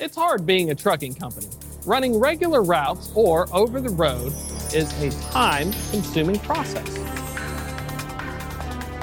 It's hard being a trucking company. Running regular routes or over the road is a time consuming process.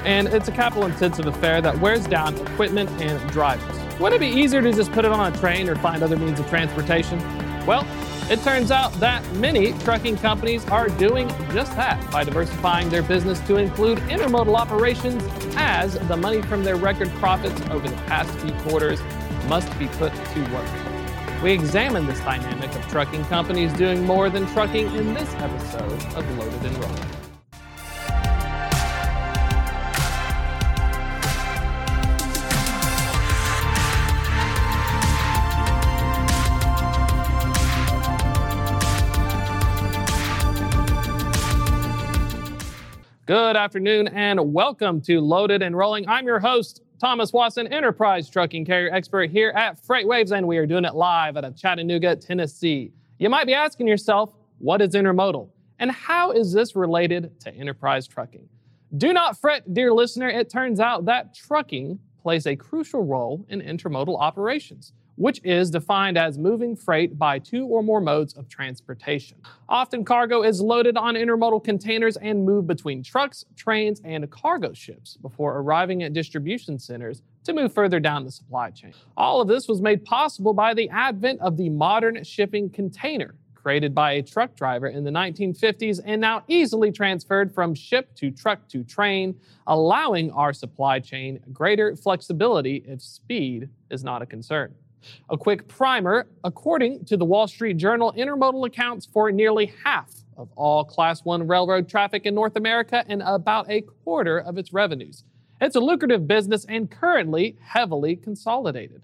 And it's a capital intensive affair that wears down equipment and drivers. Wouldn't it be easier to just put it on a train or find other means of transportation? Well, it turns out that many trucking companies are doing just that by diversifying their business to include intermodal operations as the money from their record profits over the past few quarters must be put to work. We examine this dynamic of trucking companies doing more than trucking in this episode of Loaded and Rolling. Good afternoon and welcome to Loaded and Rolling. I'm your host, Thomas Watson, Enterprise Trucking Carrier Expert here at FreightWaves, and we are doing it live out of Chattanooga, Tennessee. You might be asking yourself, what is intermodal? And how is this related to enterprise trucking? Do not fret, dear listener, it turns out that trucking plays a crucial role in intermodal operations which is defined as moving freight by two or more modes of transportation. Often, cargo is loaded on intermodal containers and moved between trucks, trains, and cargo ships before arriving at distribution centers to move further down the supply chain. All of this was made possible by the advent of the modern shipping container, created by a truck driver in the 1950s and now easily transferred from ship to truck to train, allowing our supply chain greater flexibility if speed is not a concern. A quick primer according to the Wall Street Journal, intermodal accounts for nearly half of all Class 1 railroad traffic in North America and about a quarter of its revenues. It's a lucrative business and currently heavily consolidated.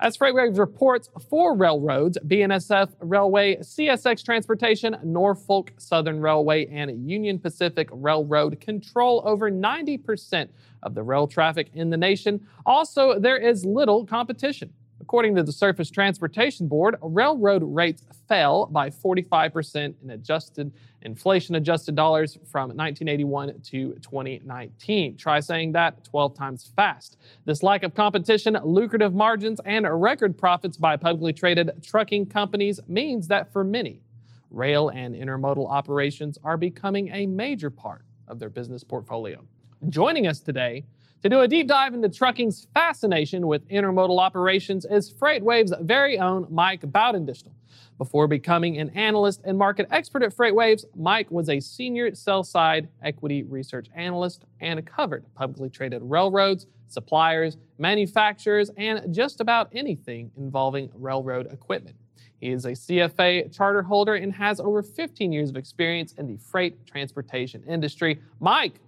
As FreightWaves reports, four railroads BNSF Railway, CSX Transportation, Norfolk Southern Railway, and Union Pacific Railroad control over 90% of the rail traffic in the nation. Also, there is little competition. According to the Surface Transportation Board, railroad rates fell by 45% in adjusted inflation adjusted dollars from 1981 to 2019. Try saying that 12 times fast. This lack of competition, lucrative margins, and record profits by publicly traded trucking companies means that for many, rail and intermodal operations are becoming a major part of their business portfolio. Joining us today to do a deep dive into trucking's fascination with intermodal operations is FreightWaves' very own Mike Baudendistel. Before becoming an analyst and market expert at FreightWaves, Mike was a senior sell side equity research analyst and covered publicly traded railroads, suppliers, manufacturers, and just about anything involving railroad equipment. He is a CFA charter holder and has over 15 years of experience in the freight transportation industry. Mike,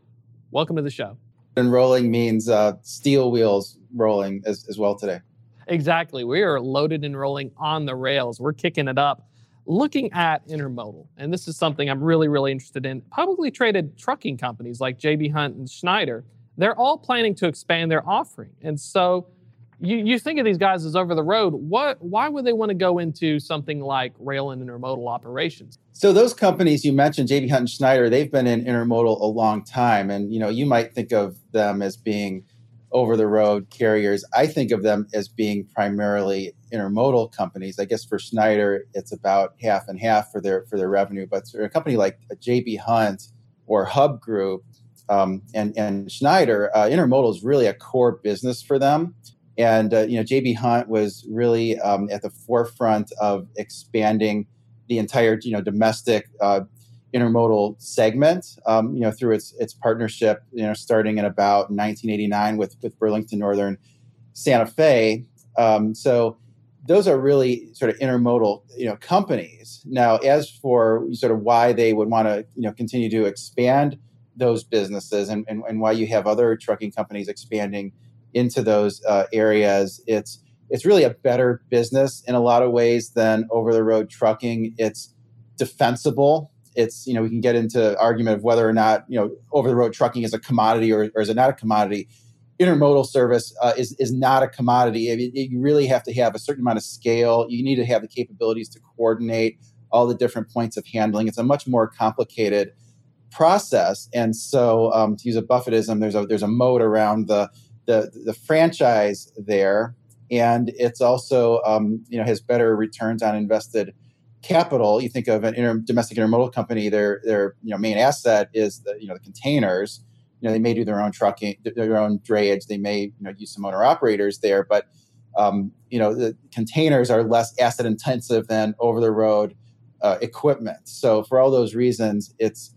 welcome to the show and rolling means uh, steel wheels rolling as, as well today. Exactly. We are loaded and rolling on the rails. We're kicking it up. Looking at intermodal, and this is something I'm really, really interested in. Publicly traded trucking companies like JB Hunt and Schneider, they're all planning to expand their offering. And so you, you think of these guys as over the road. What, why would they want to go into something like rail and intermodal operations? So those companies you mentioned, JB Hunt and Schneider, they've been in intermodal a long time, and you know you might think of them as being over the road carriers. I think of them as being primarily intermodal companies. I guess for Schneider, it's about half and half for their for their revenue, but for a company like JB Hunt or Hub Group um, and and Schneider, uh, intermodal is really a core business for them. And uh, you know, JB Hunt was really um, at the forefront of expanding the entire you know domestic uh, intermodal segment. Um, you know, through its its partnership, you know, starting in about 1989 with with Burlington Northern Santa Fe. Um, so those are really sort of intermodal you know companies. Now, as for sort of why they would want to you know continue to expand those businesses and, and, and why you have other trucking companies expanding into those uh, areas. It's it's really a better business in a lot of ways than over the road trucking. It's defensible. It's you know we can get into argument of whether or not you know over the road trucking is a commodity or, or is it not a commodity. Intermodal service uh, is is not a commodity. I mean, you really have to have a certain amount of scale. You need to have the capabilities to coordinate all the different points of handling. It's a much more complicated process. And so, um, to use a Buffettism, there's a there's a moat around the the the franchise there, and it's also um, you know has better returns on invested capital. You think of an inter- domestic intermodal company; their their you know main asset is the you know the containers. You know they may do their own trucking, their own drayage. They may you know use some owner operators there, but um, you know the containers are less asset intensive than over the road uh, equipment. So for all those reasons, it's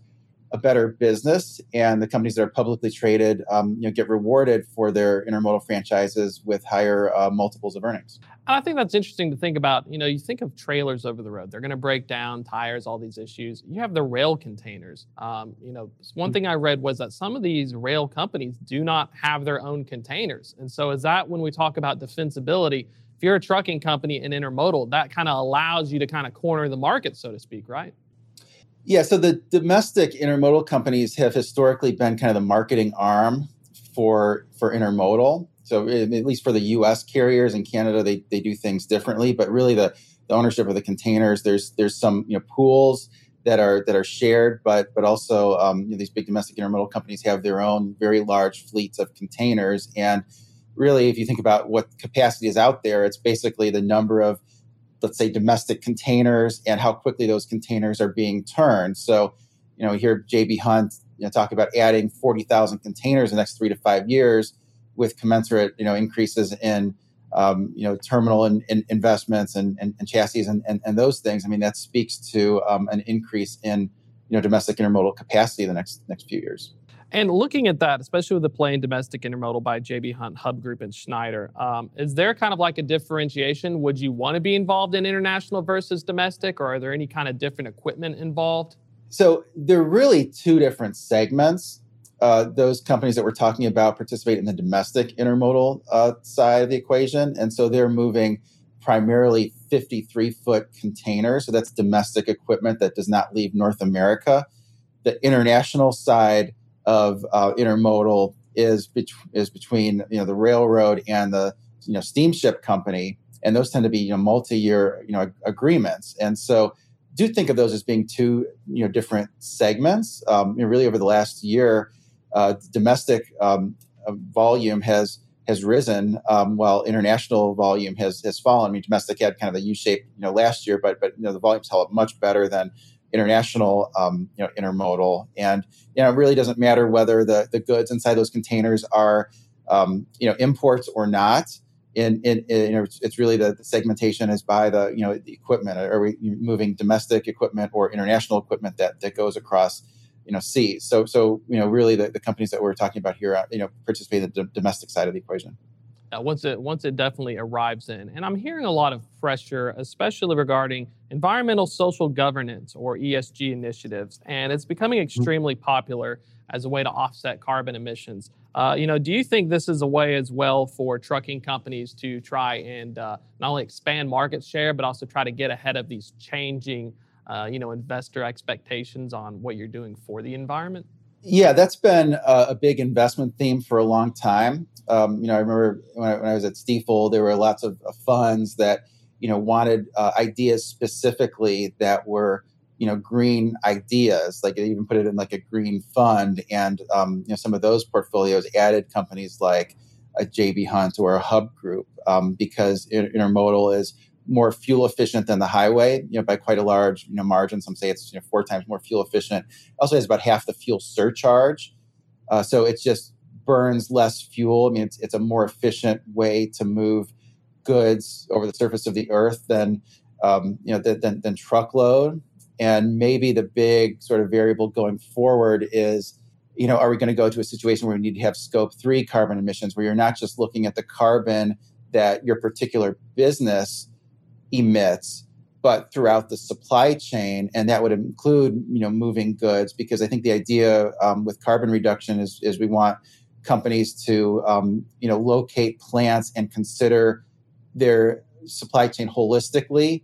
a better business, and the companies that are publicly traded, um, you know, get rewarded for their intermodal franchises with higher uh, multiples of earnings. I think that's interesting to think about. You know, you think of trailers over the road; they're going to break down, tires, all these issues. You have the rail containers. Um, you know, one thing I read was that some of these rail companies do not have their own containers, and so is that when we talk about defensibility? If you're a trucking company in intermodal, that kind of allows you to kind of corner the market, so to speak, right? Yeah, so the domestic intermodal companies have historically been kind of the marketing arm for for intermodal. So at least for the U.S. carriers in Canada, they, they do things differently. But really, the, the ownership of the containers, there's there's some you know pools that are that are shared, but but also um, you know, these big domestic intermodal companies have their own very large fleets of containers. And really, if you think about what capacity is out there, it's basically the number of let's say domestic containers and how quickly those containers are being turned. So, you know, here JB Hunt you know, talk about adding 40,000 containers in the next three to five years with commensurate, you know, increases in, um, you know, terminal and, investments and, and, and chassis and, and, and, those things. I mean, that speaks to um, an increase in, you know, domestic intermodal capacity in the next next few years. And looking at that, especially with the plain domestic intermodal by JB Hunt, Hub Group, and Schneider, um, is there kind of like a differentiation? Would you want to be involved in international versus domestic, or are there any kind of different equipment involved? So there are really two different segments. Uh, those companies that we're talking about participate in the domestic intermodal uh, side of the equation, and so they're moving primarily 53 foot containers. So that's domestic equipment that does not leave North America. The international side of uh, intermodal is bet- is between you know the railroad and the you know steamship company, and those tend to be you know multi-year you know agreements, and so do think of those as being two you know different segments. Um, you know, really over the last year, uh, domestic um, volume has has risen um, while international volume has has fallen. I mean, domestic had kind of a U shape you know last year, but but you know the volumes held up much better than international um, you know intermodal. And you know it really doesn't matter whether the the goods inside those containers are um, you know imports or not. In, in, in, know it's really the, the, segmentation is by the you know the equipment. Are we moving domestic equipment or international equipment that that goes across you know seas? So so you know really the, the companies that we're talking about here uh, you know participate in the domestic side of the equation uh, once it once it definitely arrives in. And I'm hearing a lot of pressure, especially regarding environmental social governance or ESG initiatives, and it's becoming mm-hmm. extremely popular as a way to offset carbon emissions. Uh, you know, do you think this is a way as well for trucking companies to try and uh, not only expand market share, but also try to get ahead of these changing, uh, you know, investor expectations on what you're doing for the environment? Yeah, that's been a, a big investment theme for a long time. Um, you know, I remember when I, when I, was at Stifel, there were lots of, of funds that you know wanted uh, ideas specifically that were you know green ideas. Like they even put it in like a green fund, and um, you know some of those portfolios added companies like a JB Hunt or a Hub Group um, because intermodal is more fuel efficient than the highway, you know, by quite a large you know margin. Some say it's you know four times more fuel efficient. It Also has about half the fuel surcharge, uh, so it just burns less fuel. I mean, it's it's a more efficient way to move goods over the surface of the earth than um, you know than, than, than truckload. And maybe the big sort of variable going forward is you know, are we going to go to a situation where we need to have scope three carbon emissions, where you're not just looking at the carbon that your particular business emits but throughout the supply chain and that would include you know moving goods because i think the idea um, with carbon reduction is, is we want companies to um, you know locate plants and consider their supply chain holistically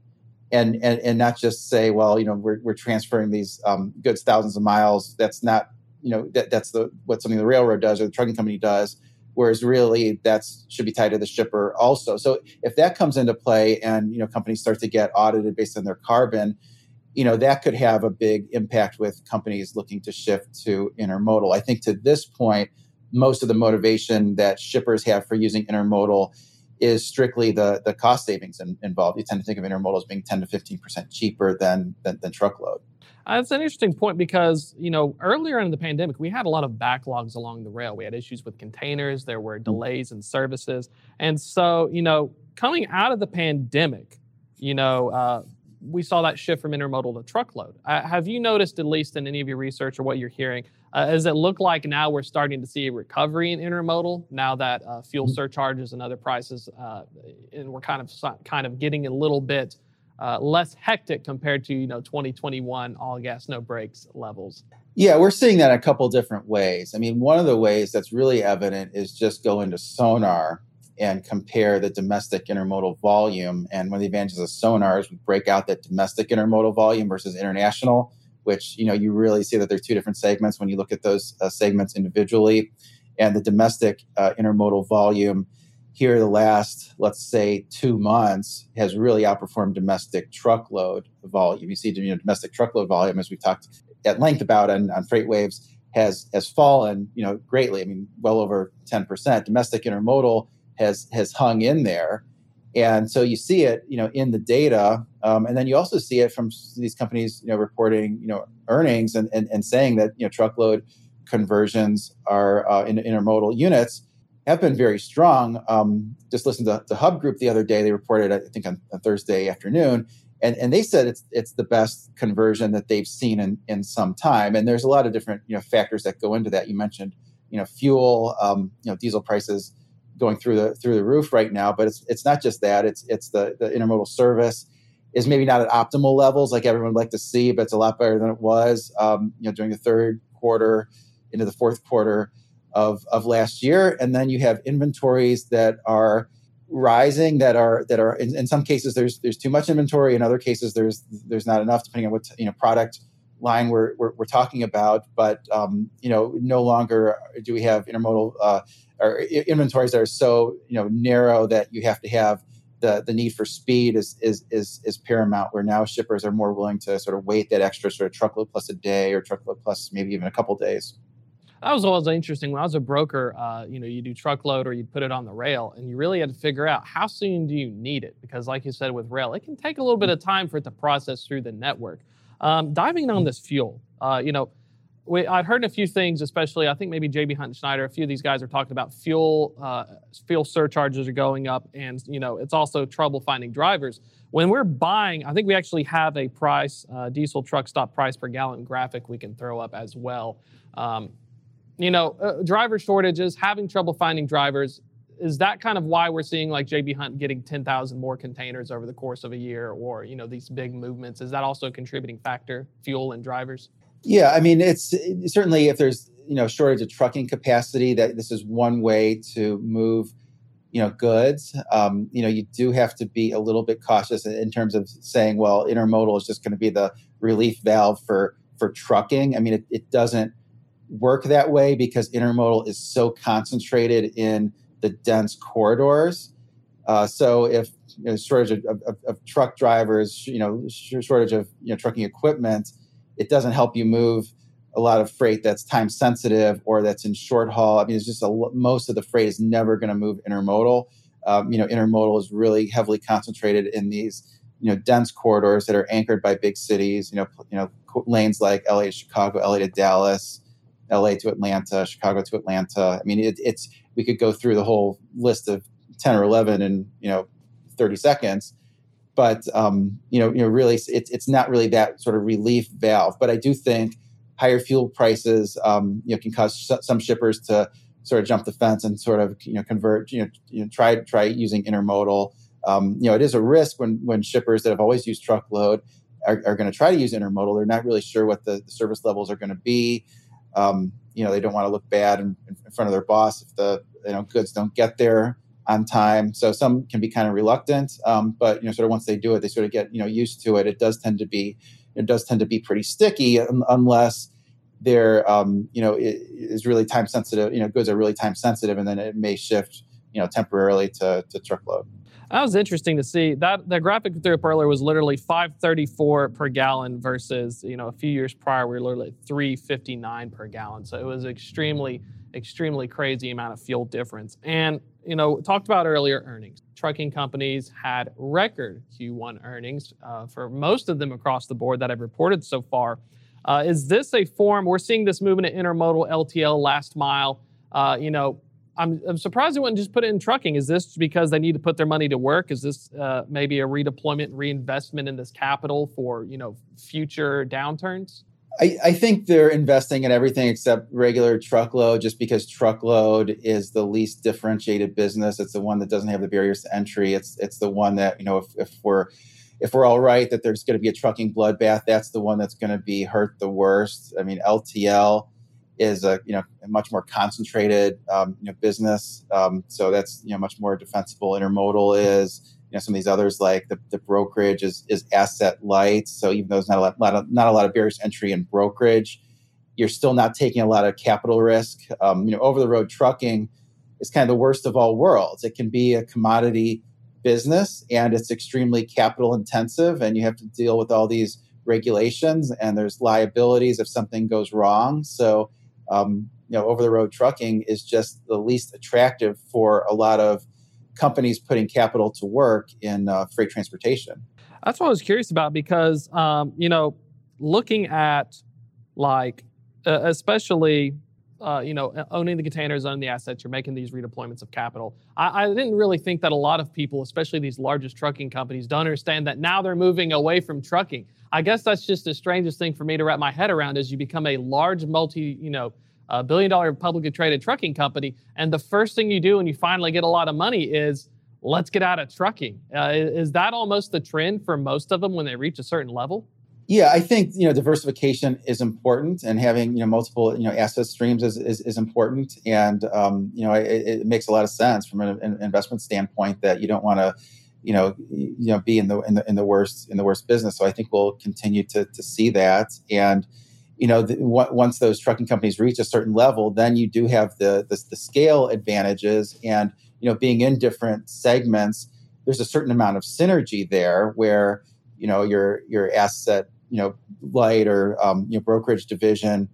and and, and not just say well you know we're, we're transferring these um, goods thousands of miles. That's not you know that, that's the what something the railroad does or the trucking company does whereas really that should be tied to the shipper also so if that comes into play and you know companies start to get audited based on their carbon you know that could have a big impact with companies looking to shift to intermodal i think to this point most of the motivation that shippers have for using intermodal is strictly the the cost savings in, involved. You tend to think of intermodal as being 10 to 15 percent cheaper than, than, than truckload. Uh, that's an interesting point because you know earlier in the pandemic we had a lot of backlogs along the rail. We had issues with containers. There were mm. delays in services, and so you know coming out of the pandemic, you know uh, we saw that shift from intermodal to truckload. Uh, have you noticed, at least in any of your research or what you're hearing, uh, does it look like now we're starting to see a recovery in intermodal now that uh, fuel mm-hmm. surcharges and other prices, uh, and we're kind of kind of getting a little bit uh, less hectic compared to you know 2021 all gas no brakes levels? Yeah, we're seeing that a couple different ways. I mean, one of the ways that's really evident is just go into Sonar and compare the domestic intermodal volume. And one of the advantages of Sonar is we break out that domestic intermodal volume versus international which you know you really see that there are two different segments when you look at those uh, segments individually and the domestic uh, intermodal volume here the last let's say two months has really outperformed domestic truckload volume. You see you know, domestic truckload volume as we've talked at length about on, on FreightWaves has has fallen you know greatly. I mean well over 10% domestic intermodal has has hung in there. And so you see it, you know, in the data, um, and then you also see it from these companies, you know, reporting, you know, earnings and, and, and saying that you know truckload conversions are uh, in intermodal units have been very strong. Um, just listened to the Hub Group the other day; they reported, I think, on, Thursday afternoon, and and they said it's it's the best conversion that they've seen in in some time. And there's a lot of different you know factors that go into that. You mentioned, you know, fuel, um, you know, diesel prices going through the through the roof right now. But it's it's not just that. It's it's the the intermodal service is maybe not at optimal levels like everyone would like to see, but it's a lot better than it was. Um, you know, during the third quarter into the fourth quarter of of last year, and then you have inventories that are rising that are that are in, in some cases there's there's too much inventory in other cases there's there's not enough depending on what you know product line we're, we're, we're talking about but um, you know no longer do we have intermodal uh, or inventories that are so you know narrow that you have to have the, the need for speed is, is is is paramount. Where now shippers are more willing to sort of wait that extra sort of truckload plus a day or truckload plus maybe even a couple days. That was always interesting. When I was a broker, uh, you know, you do truckload or you put it on the rail, and you really had to figure out how soon do you need it because, like you said, with rail, it can take a little bit of time for it to process through the network. Um, diving on this fuel, uh, you know, we, I've heard a few things, especially I think maybe JB Hunt and Schneider. A few of these guys are talking about fuel uh, fuel surcharges are going up, and you know it's also trouble finding drivers. When we're buying, I think we actually have a price uh, diesel truck stop price per gallon graphic we can throw up as well. Um, you know, uh, driver shortages, having trouble finding drivers. Is that kind of why we're seeing like JB Hunt getting 10,000 more containers over the course of a year, or you know these big movements? Is that also a contributing factor, fuel and drivers? Yeah, I mean, it's certainly if there's you know shortage of trucking capacity, that this is one way to move you know goods. Um, you know, you do have to be a little bit cautious in terms of saying, well, intermodal is just going to be the relief valve for for trucking. I mean, it, it doesn't work that way because intermodal is so concentrated in the dense corridors. Uh, so if you know, shortage of, of, of, truck drivers, you know, shortage of you know trucking equipment it doesn't help you move a lot of freight that's time sensitive or that's in short haul. I mean, it's just a, most of the freight is never going to move intermodal. Um, you know, intermodal is really heavily concentrated in these you know dense corridors that are anchored by big cities. You know, you know lanes like LA to Chicago, LA to Dallas, LA to Atlanta, Chicago to Atlanta. I mean, it, it's we could go through the whole list of ten or eleven in you know thirty seconds but um, you know, you know, really, it's it's not really that sort of relief valve. But I do think higher fuel prices, um, you know, can cause sh- some shippers to sort of jump the fence and sort of you know convert, you know, you know try try using intermodal. Um, you know, it is a risk when when shippers that have always used truckload are, are going to try to use intermodal. They're not really sure what the, the service levels are going to be. Um, you know, they don't want to look bad in, in front of their boss if the you know goods don't get there on time. So some can be kind of reluctant, um, but you know, sort of once they do it, they sort of get you know used to it. It does tend to be it does tend to be pretty sticky unless they're um, you know it is really time sensitive. You know, goods are really time sensitive, and then it may shift you know temporarily to, to truckload. That was interesting to see. That the graphic threw up earlier was literally 534 per gallon versus you know a few years prior we were literally 359 per gallon. So it was extremely extremely crazy amount of fuel difference. And you know, talked about earlier earnings. Trucking companies had record Q1 earnings uh, for most of them across the board that I've reported so far. Uh, is this a form? We're seeing this movement in intermodal, LTL, last mile. Uh, you know, I'm, I'm, surprised they wouldn't just put it in trucking. Is this because they need to put their money to work? Is this uh, maybe a redeployment, reinvestment in this capital for you know future downturns? I, I, think they're investing in everything except regular truckload, just because truckload is the least differentiated business. It's the one that doesn't have the barriers to entry. It's it's the one that you know if, if we're if we're all right that there's going to be a trucking bloodbath, that's the one that's going to be hurt the worst. I mean, LTL is a you know a much more concentrated um, you know business, um, so that's you know much more defensible. Intermodal is you know some of these others like the, the brokerage is is asset light. So even though there's not a lot, lot of, not a lot of barriers entry in brokerage, you're still not taking a lot of capital risk. Um, you know, over the road trucking is kind of the worst of all worlds. It can be a commodity business and it's extremely capital intensive, and you have to deal with all these regulations and there's liabilities if something goes wrong. So um, you know, over the road trucking is just the least attractive for a lot of companies putting capital to work in uh, freight transportation. That's what I was curious about because, um, you know, looking at like, uh, especially, uh, you know, owning the containers, owning the assets, you're making these redeployments of capital. I, I, didn't really think that a lot of people, especially these largest trucking companies, don't understand that now they're moving away from trucking. I guess that's just the strangest thing for me to wrap my head around as you become a large multi, you know, a billion dollar publicly traded trucking company. And the first thing you do when you finally get a lot of money is let's get out of trucking. Uh, is that almost the trend for most of them when they reach a certain level? Yeah, I think you know diversification is important, and having you know multiple you know asset streams is is, is important, and um, you know it, it, makes a lot of sense from an, an investment standpoint that you don't want to you know you know be in the, in the in the worst in the worst business. So I think we'll continue to to see that, and you know, the, once those trucking companies reach a certain level, then you do have the, the, the scale advantages, and you know, being in different segments, there's a certain amount of synergy there where you know your your asset you know light or um, you know brokerage division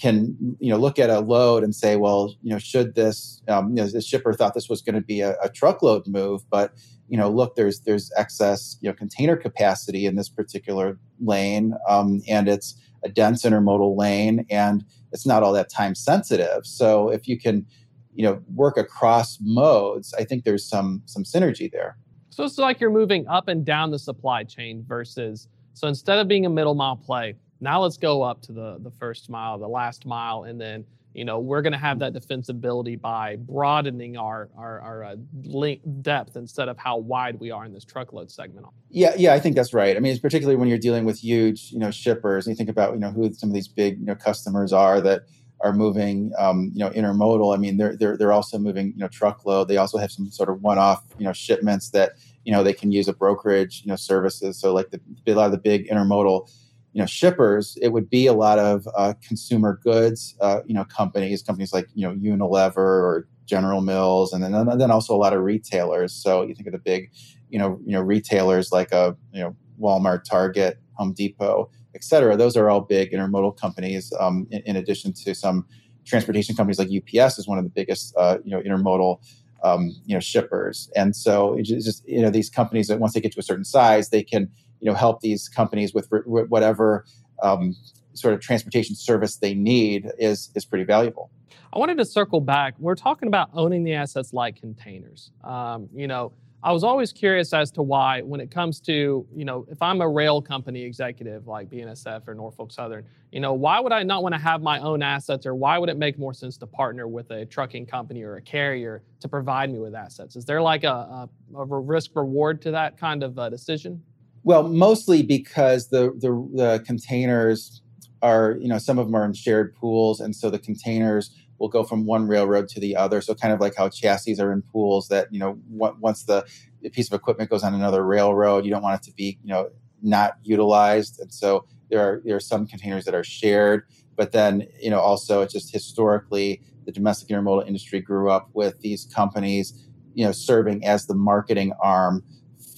can you know look at a load and say, well, you know, should this um, you know the shipper thought this was going to be a, a, truckload move, but you know, look, there's there's excess you know container capacity in this particular lane, um, and it's a dense intermodal lane and it's not all that time sensitive. So if you can, you know, work across modes, I think there's some some synergy there. So it's like you're moving up and down the supply chain versus so instead of being a middle mile play, now let's go up to the the first mile, the last mile, and then you know we're going to have that defensibility by broadening our our, our uh, link depth instead of how wide we are in this truckload segment. Yeah yeah i think that's right. I mean it's particularly when you're dealing with huge you know shippers and you think about you know who some of these big you know customers are that are moving um, you know intermodal. I mean they're, they're they're also moving you know truckload. They also have some sort of one-off you know shipments that you know they can use a brokerage you know services. So like the, a lot of the big intermodal you know shippers it would be a lot of uh, consumer goods uh, you know companies companies like you know unilever or general mills and then and then also a lot of retailers. So you think of the big you know you know retailers like a uh, you know walmart target home depot et cetera. Those are all big intermodal companies um, in, in, addition to some transportation companies like ups is one of the biggest uh, you know intermodal um, you know shippers. And so it's just you know these companies that once they get to a certain size they can you know help these companies with whatever um, sort of transportation service they need is is pretty valuable. I wanted to circle back. We're talking about owning the assets like containers. Um, you know, I was always curious as to why, when it comes to, you know, if I'm a rail company executive like BNSF or Norfolk Southern, you know, why would I not want to have my own assets or why would it make more sense to partner with a trucking company or a carrier to provide me with assets? Is there like a, a, a risk reward to that kind of uh, decision? Well, mostly because the, the, the containers are, you know, some of them are in shared pools, and so the containers will go from one railroad to the other. So kind of like how chassis are in pools that, you know, once the piece of equipment goes on another railroad, you don't want it to be, you know, not utilized. And so there are there are some containers that are shared, but then, you know, also it's just historically the domestic intermodal industry grew up with these companies, you know, serving as the marketing arm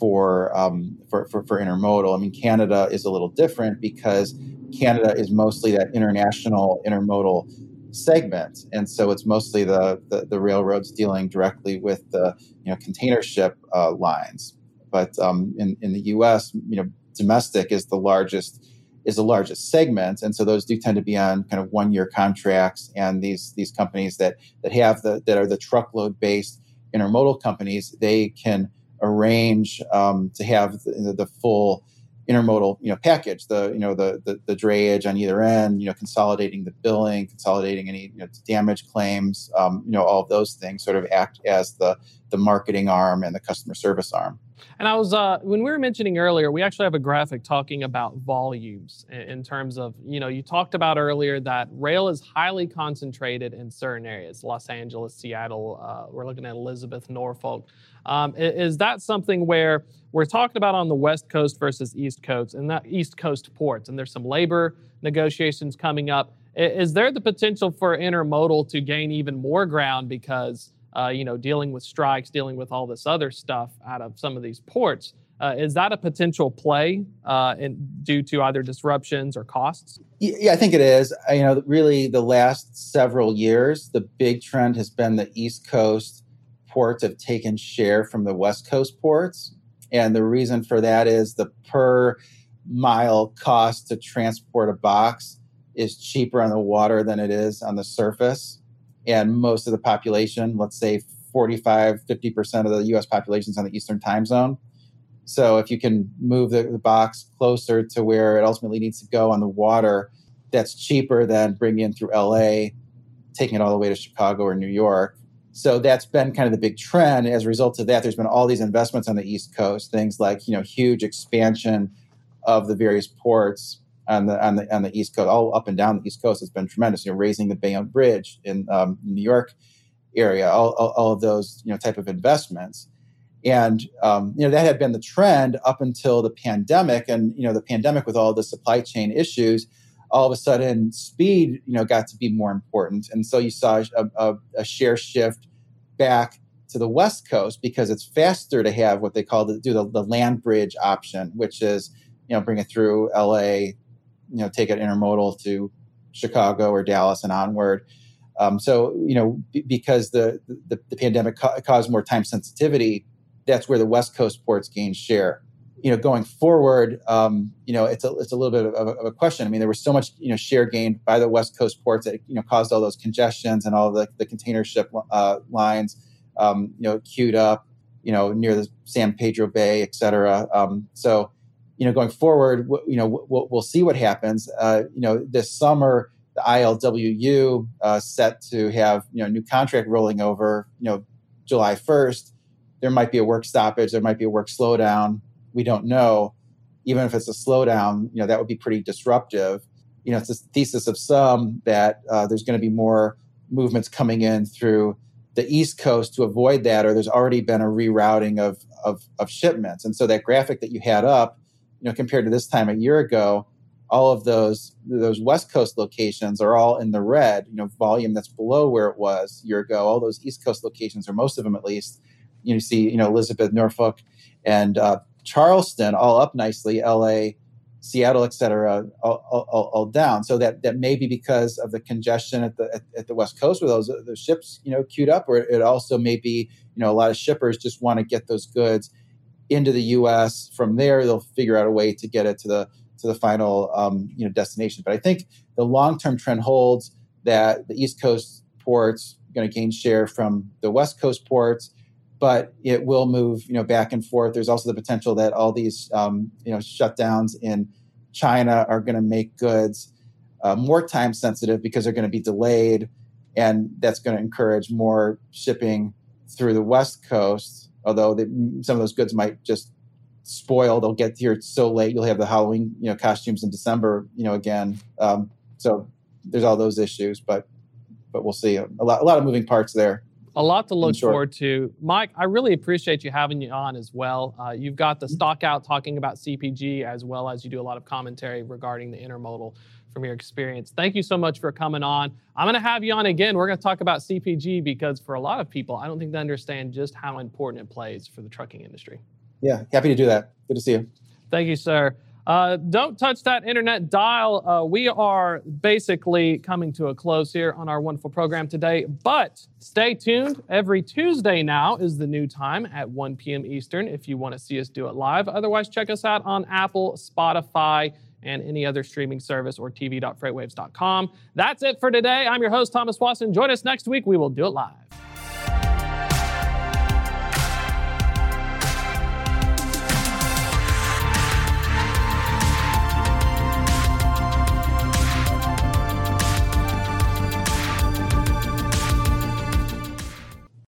for, um, for, for, for intermodal. I mean, Canada is a little different because Canada is mostly that international intermodal segment, and so it's mostly the the, the railroads dealing directly with the you know container ship uh, lines. But um, in in the U.S., you know, domestic is the largest is the largest segment, and so those do tend to be on kind of one year contracts. And these these companies that that have the that are the truckload based intermodal companies, they can arrange um, to have the, the full intermodal you know package the you know the, the the drayage on either end you know consolidating the billing consolidating any you know, damage claims um, you know all of those things sort of act as the the marketing arm and the customer service arm and i was uh, when we were mentioning earlier we actually have a graphic talking about volumes in, terms of you know you talked about earlier that rail is highly concentrated in certain areas los angeles seattle uh, we're looking at elizabeth norfolk um, is that something where we're talking about on the West Coast versus East Coast and that East Coast ports, and there's some labor negotiations coming up. Is there the potential for intermodal to gain even more ground because uh, you know dealing with strikes, dealing with all this other stuff out of some of these ports? Uh, is that a potential play uh, in, due to either disruptions or costs? Yeah, I think it is. You know, really, the last several years, the big trend has been the East Coast ports have taken share from the West Coast ports. And the reason for that is the per mile cost to transport a box is cheaper on the water than it is on the surface. And most of the population, let's say 45, 50% of the US population is on the Eastern time zone. So if you can move the, the, box closer to where it ultimately needs to go on the water, that's cheaper than bringing it through LA, taking it all the way to Chicago or New York. So that's been kind of the big trend. As a result of that, there's been all these investments on the East Coast, things like you know huge expansion of the various ports on the on the on the East Coast, all up and down the East Coast has been tremendous. You know, raising the Bayonne Bridge in um, New York area, all, all, all, of those you know type of investments, and um, you know that had been the trend up until the pandemic, and you know the pandemic with all the supply chain issues all of a sudden speed you know got to be more important. And so you saw a, a, a, share shift back to the west coast because it's faster to have what they call the do the, the land bridge option which is you know bring it through la you know take it intermodal to chicago or dallas and onward um, so you know b- because the, the, the pandemic ca- caused more time sensitivity that's where the west coast ports gained share you know, going forward, um, you know, it's a it's a little bit of a, of a, question. I mean, there was so much you know share gained by the West Coast ports that you know caused all those congestions and all the the container ship uh, lines, um, you know, queued up, you know, near the San Pedro Bay, et cetera. Um, so, you know, going forward, you know, we'll, we'll see what happens. Uh, you know, this summer, the ILWU uh, set to have you know new contract rolling over. You know, July first. There might be a work stoppage. There might be a work slowdown we don't know, even if it's a slowdown, you know, that would be pretty disruptive. You know, it's a thesis of some that uh, there's going to be more movements coming in through the East Coast to avoid that, or there's already been a rerouting of, of, of shipments. And so that graphic that you had up, you know, compared to this time a year ago, all of those those West Coast locations are all in the red. You know, volume that's below where it was a year ago. All those East Coast locations, or most of them at least, you, see, you know, Elizabeth, Norfolk, and uh, Charleston all up nicely, LA, Seattle, et cetera, all, all, all, down. So that that may be because of the congestion at the at, at, the West Coast where those the ships you know queued up, or it also may be you know a lot of shippers just want to get those goods into the U.S. From there, they'll figure out a way to get it to the to the final um, you know destination. But I think the long term trend holds that the East Coast ports are going to gain share from the West Coast ports but it will move, you know, back and forth. There's also the potential that all these, um, you know, shutdowns in China are going to make goods uh, more time sensitive because they're going to be delayed, and that's going to encourage more shipping through the West Coast. Although they, some of those goods might just spoil, they'll get here so late. You'll have the Halloween, you know, costumes in December, you know, again. Um, so there's all those issues, but but we'll see. A lot, a lot of moving parts there. A lot to look forward to. Mike, I really appreciate you having you on as well. Uh, you've got the mm-hmm. stock out talking about CPG as well as you do a lot of commentary regarding the intermodal from your experience. Thank you so much for coming on. I'm going to have you on again. We're going to talk about CPG because for a lot of people, I don't think they understand just how important it plays for the trucking industry. Yeah, happy to do that. Good to see you. Thank you, sir. Uh, don't touch that internet dial. Uh, we are basically coming to a close here on our wonderful program today, but stay tuned. Every Tuesday now is the new time at 1 p.m. Eastern if you want to see us do it live. Otherwise, check us out on Apple, Spotify, and any other streaming service or tv.freightwaves.com. That's it for today. I'm your host, Thomas Watson. Join us next week. We will do it live.